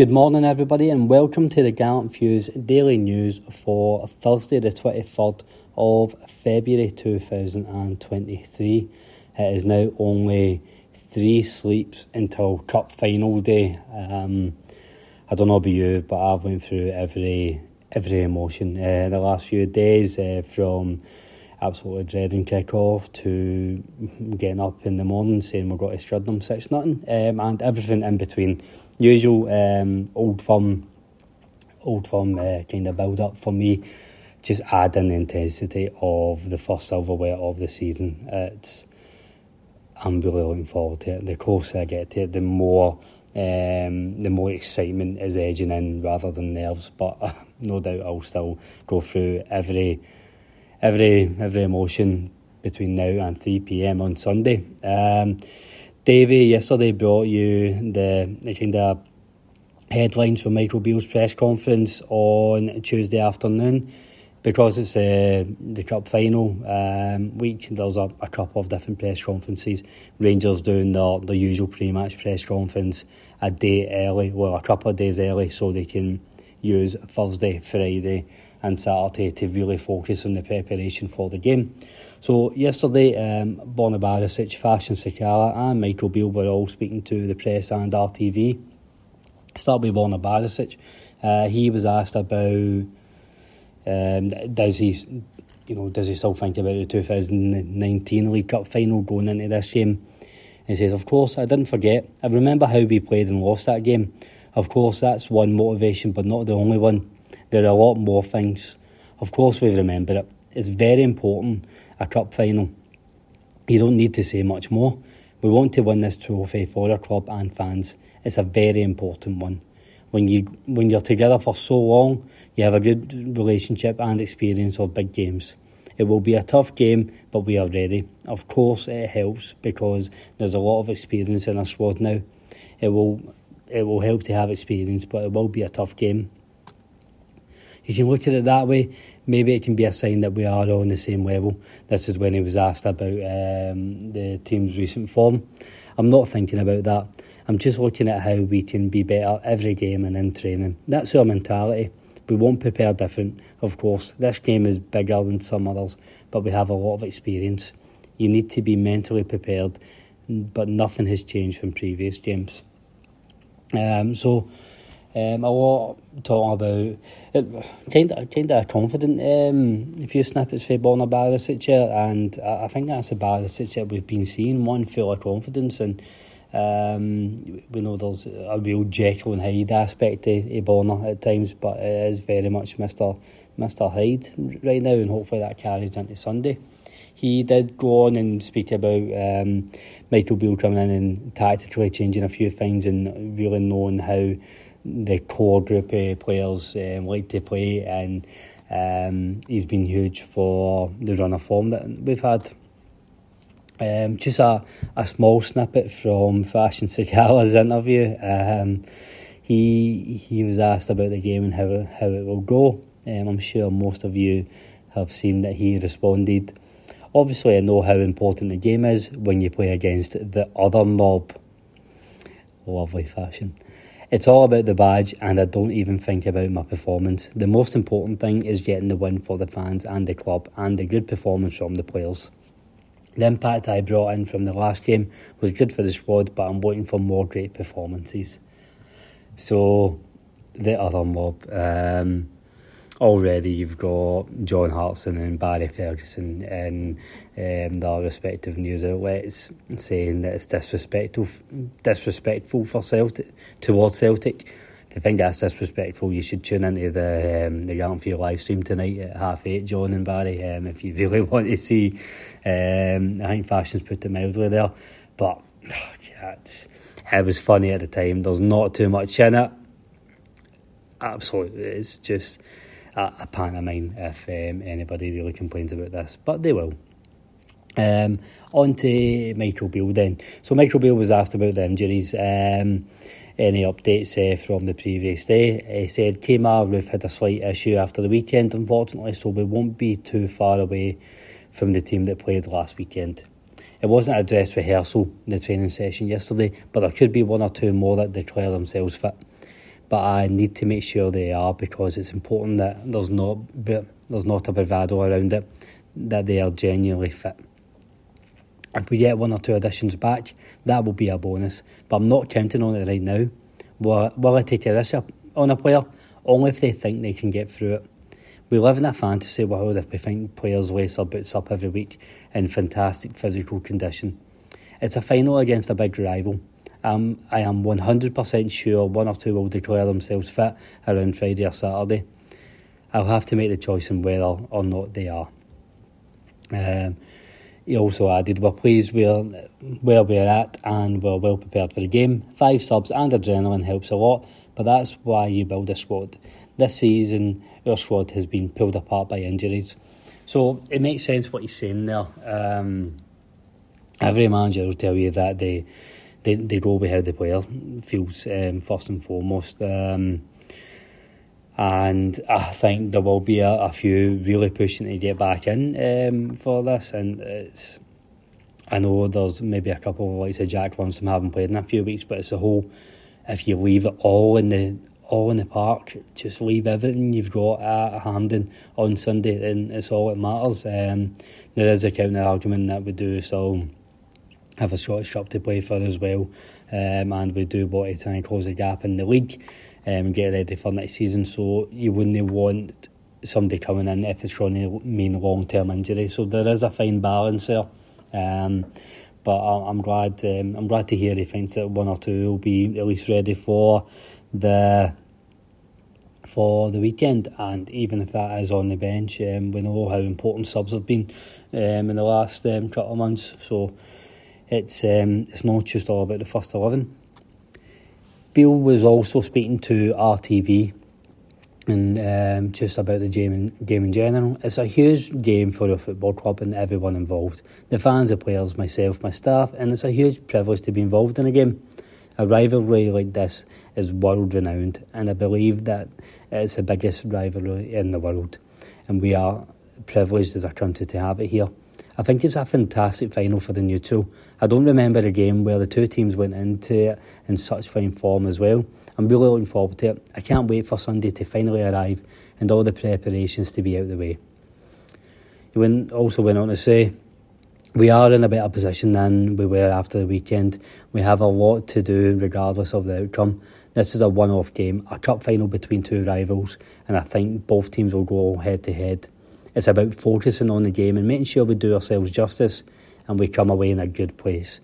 Good morning, everybody, and welcome to the Gallant Few's Daily News for Thursday, the 23rd of February 2023. It is now only three sleeps until Cup final day. Um, I don't know about you, but I've went through every every emotion uh, the last few days, uh, from absolutely dreading kick-off to getting up in the morning saying we're going to Strudham 6 nothing, um, and everything in between usual um, old firm, old firm uh, kind of build up for me. Just adding the intensity of the first silverware of the season. It's I'm really looking forward to it. The closer I get to it, the more um, the more excitement is edging in rather than nerves. But uh, no doubt I'll still go through every every every emotion between now and three pm on Sunday. Um, Davey yesterday brought you the, the kind of headlines from Michael Beale's press conference on Tuesday afternoon. Because it's uh, the cup final um, week, there's a, a couple of different press conferences. Rangers doing their, the usual pre-match press conference a day early, well, a couple of days early, so they can use Thursday, Friday, and Saturday to really focus on the preparation for the game. So yesterday, um, Borna Fashion Sakala and Michael Beale were all speaking to the press and RTV. Start with Borna Barisic. Uh, he was asked about um, does he, you know, does he still think about the 2019 League Cup final going into this game? He says, of course, I didn't forget. I remember how we played and lost that game. Of course, that's one motivation, but not the only one. There are a lot more things. Of course, we remember it. It's very important a cup final. You don't need to say much more. We want to win this trophy for our club and fans. It's a very important one. When you when you're together for so long, you have a good relationship and experience of big games. It will be a tough game, but we are ready. Of course, it helps because there's a lot of experience in our squad now. It will it will help to have experience, but it will be a tough game. You can look at it that way. Maybe it can be a sign that we are all on the same level. This is when he was asked about um, the team's recent form. I'm not thinking about that. I'm just looking at how we can be better every game and in training. That's our mentality. We won't prepare different, of course. This game is bigger than some others, but we have a lot of experience. You need to be mentally prepared, but nothing has changed from previous games. Um, so, um, a lot talking about kind of kind of confident. Um, a few snippets for Borna Barisic and I, I think that's the Barisic that we've been seeing. One full of confidence, and um, we know there's a real Jekyll and Hyde aspect to, Borna at times, but it is very much Mister Mister Hyde right now, and hopefully that carries into Sunday. He did go on and speak about um, Michael Beale coming in and tactically changing a few things and really knowing how the core group of players um, like to play, and um, he's been huge for the run of form that we've had. Um, just a, a small snippet from Fashion Sakala's interview. Um, he he was asked about the game and how it, how it will go. Um, I'm sure most of you have seen that he responded. Obviously, I know how important the game is when you play against the other mob. Lovely fashion. It's all about the badge, and I don't even think about my performance. The most important thing is getting the win for the fans and the club, and the good performance from the players. The impact I brought in from the last game was good for the squad, but I'm waiting for more great performances. So, the other mob. Um, already you've got John Hartson and Barry Ferguson in um, their respective news outlets saying that it's disrespectful, disrespectful for Celtic towards Celtic. If think that's disrespectful, you should tune into the um, the Gallant Few live stream tonight at half eight, John and Barry. Um, if you really want to see, um, I think fashion's put it mildly there, but oh, yeah, it was funny at the time. There's not too much in it. Absolutely, it's just a, a pantomime if um, anybody really complains about this, but they will. Um, on to Michael Beale then. So Michael Beale was asked about the injuries. Um, any updates uh, from the previous day? He said Kemar Roofe had a slight issue after the weekend, unfortunately, so we won't be too far away from the team that played last weekend. It wasn't a dress rehearsal in the training session yesterday, but there could be one or two more that declare themselves fit but I need to make sure they are because it's important that there's not there's not a bravado around it, that they are genuinely fit. If we get one or two additions back, that will be a bonus. But I'm not counting on it right now. Will, will I take a risk on a player? Only if they think they can get through it. We live in a fantasy world if we think players lace their boots up every week in fantastic physical condition. It's a final against a big rival um, I am 100% sure one or two will declare themselves fit around Friday or Saturday. I'll have to make the choice on whether or not they are. Um, he also added, We're pleased we're, where we're at and we're well prepared for the game. Five subs and adrenaline helps a lot, but that's why you build a squad. This season, our squad has been pulled apart by injuries. So it makes sense what he's saying there. Um, every manager will tell you that they they, they go with how the player feels um, first and foremost. Um, and I think there will be a, a, few really pushing to get back in um, for this. And it's, I know there's maybe a couple of like say Jack Lundstram haven't played in a few weeks, but it's a whole. If you leave it all in the all in the park, just leave everything you've got at Hampden on Sunday, and it's all that matters. Um, there is a counter argument that we do so have a Scottish Cup to play for as well, um, and we do want to try and close the gap in the league um, and get ready for next season. So you wouldn't want somebody coming in if it's going to mean long term injury. So there is a fine balance there. Um, but I'm glad um, I'm glad to hear he thinks that one or two will be at least ready for the for the weekend. And even if that is on the bench, um, we know how important subs have been um, in the last um, couple of months. So it's um, it's not just all about the first eleven. Beale was also speaking to RTV and um, just about the game in, game in general. It's a huge game for the football club and everyone involved. The fans, the players, myself, my staff, and it's a huge privilege to be involved in a game. A rivalry like this is world renowned, and I believe that it's the biggest rivalry in the world, and we are privileged as a country to have it here. I think it's a fantastic final for the neutral. I don't remember a game where the two teams went into it in such fine form as well. I'm really looking forward to it. I can't wait for Sunday to finally arrive and all the preparations to be out of the way. He also went on to say, we are in a better position than we were after the weekend. We have a lot to do regardless of the outcome. This is a one off game, a cup final between two rivals, and I think both teams will go head to head. It's about focusing on the game and making sure we do ourselves justice and we come away in a good place.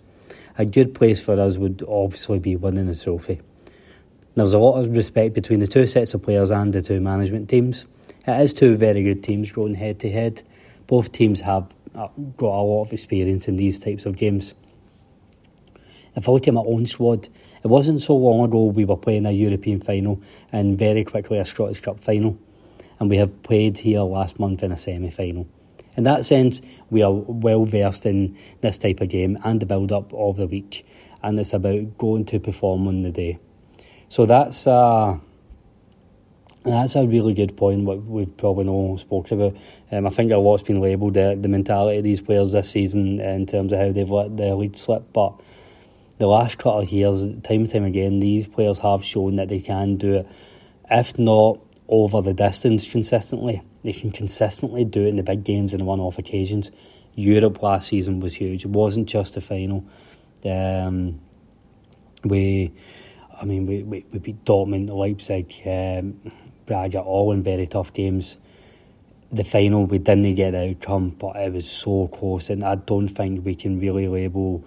A good place for us would obviously be winning the trophy. There's a lot of respect between the two sets of players and the two management teams. It is two very good teams going head to head. Both teams have uh, got a lot of experience in these types of games. If I look at my own squad, it wasn't so long ago we were playing a European final and very quickly a Scottish Cup final and we have played here last month in a semi final. In that sense, we are well versed in this type of game and the build up of the week, and it's about going to perform on the day. So that's uh, that's a really good point. What we've probably not spoken about. Um, I think a lot's been labelled the, the mentality of these players this season in terms of how they've let their lead slip, but the last couple of years, time and time again, these players have shown that they can do it. If not over the distance consistently, they can consistently do it in the big games and one-off occasions. Europe last season was huge. It wasn't just the final. Um, we, I mean, we, we, we beat Dortmund, Leipzig, um, Braga, all in very tough games. The final, we didn't get the outcome, but it was so close, and I don't think we can really label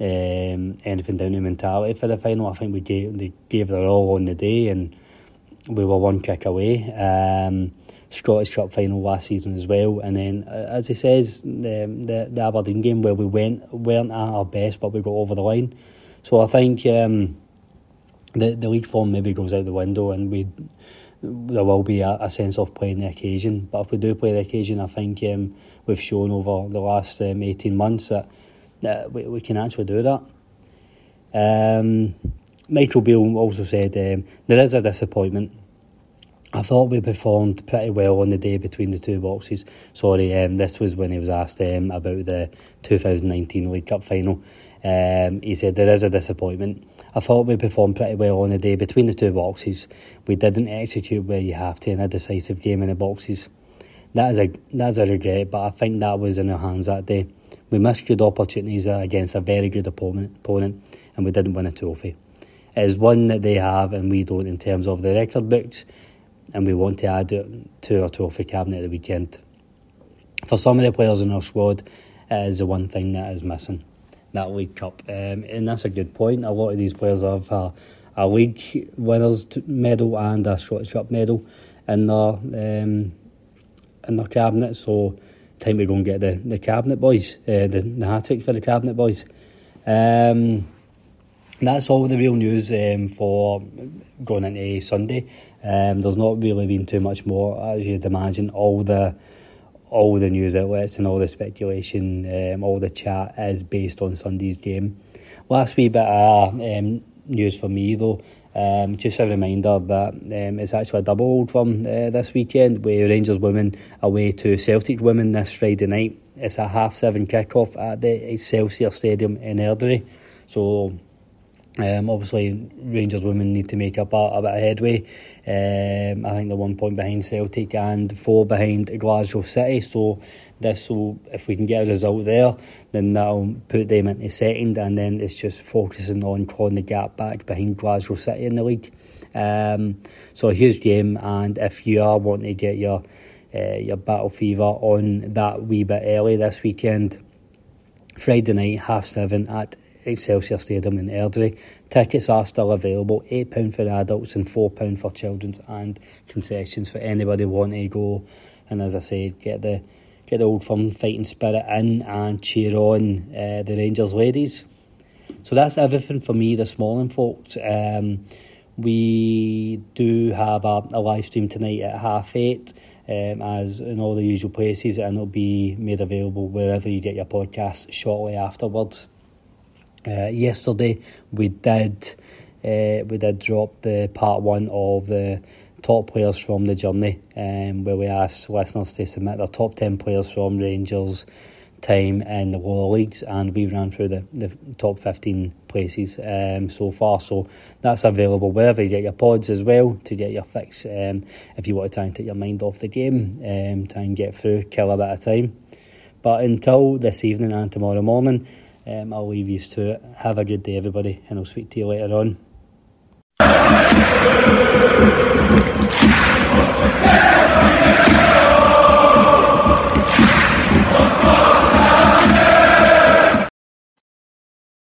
um, anything down to mentality for the final. I think we gave they gave their all on the day, and we were one kick away. Um, Scottish Cup final last season as well, and then uh, as he says, the, the, the Aberdeen game where we went weren't at our best, but we got over the line. So I think um, the the league form maybe goes out the window, and we there will be a, a, sense of playing the occasion. But if we do play the occasion, I think um, we've shown over the last um, eighteen months that, that we, we can actually do that. Um, Michael Beale also said um, there is a disappointment. I thought we performed pretty well on the day between the two boxes. Sorry, um, this was when he was asked um, about the 2019 League Cup final. Um, he said there is a disappointment. I thought we performed pretty well on the day between the two boxes. We didn't execute where you have to in a decisive game in the boxes. That is a that's a regret, but I think that was in our hands that day. We missed good opportunities against a very good opponent, opponent and we didn't win a trophy. Is one that they have and we don't in terms of the record books, and we want to add it to our trophy cabinet at the weekend. For some of the players in our squad, it is the one thing that is missing that League Cup. Um, and that's a good point. A lot of these players have a, a League winners medal and a Scottish Cup medal in their um, in their cabinet. So time to go and get the, the cabinet boys, uh, the, the hat trick for the cabinet boys. Um, that's all the real news um, for going into Sunday. Um, there's not really been too much more, as you'd imagine. All the all the news outlets and all the speculation, um, all the chat is based on Sunday's game. Last wee bit of um, news for me though, um, just a reminder that um, it's actually a double old firm uh, this weekend with Rangers women away to Celtic women this Friday night. It's a half seven kickoff at the Excelsior Stadium in Airdrie. So um, obviously, Rangers women need to make up a, a bit of headway. Um, I think they're one point behind Celtic and four behind Glasgow City. So this will, if we can get a result there, then that'll put them into second, and then it's just focusing on clawing the gap back behind Glasgow City in the league. Um, so a huge game, and if you are wanting to get your uh, your battle fever on that wee bit early this weekend, Friday night half seven at Excelsior Stadium in Airdrie. Tickets are still available, £8 for adults and £4 for children, and concessions for anybody wanting to go. And as I said, get the get the old firm fighting spirit in and cheer on uh, the Rangers ladies. So that's everything for me this morning, folks. Um, we do have a, a, live stream tonight at half eight, um, as in all the usual places, and it'll be made available wherever you get your podcast shortly afterwards. Uh, yesterday we did uh, we did drop the part one of the top players from the journey, um, where we asked listeners to submit their top ten players from Rangers time in the lower leagues, and we ran through the, the top fifteen places um, so far. So that's available wherever you get your pods as well to get your fix. Um, if you want to try and take your mind off the game, um, try and get through, kill a bit of time. But until this evening and tomorrow morning. Um, I'll leave you to it. Have a good day, everybody, and I'll speak to you later on.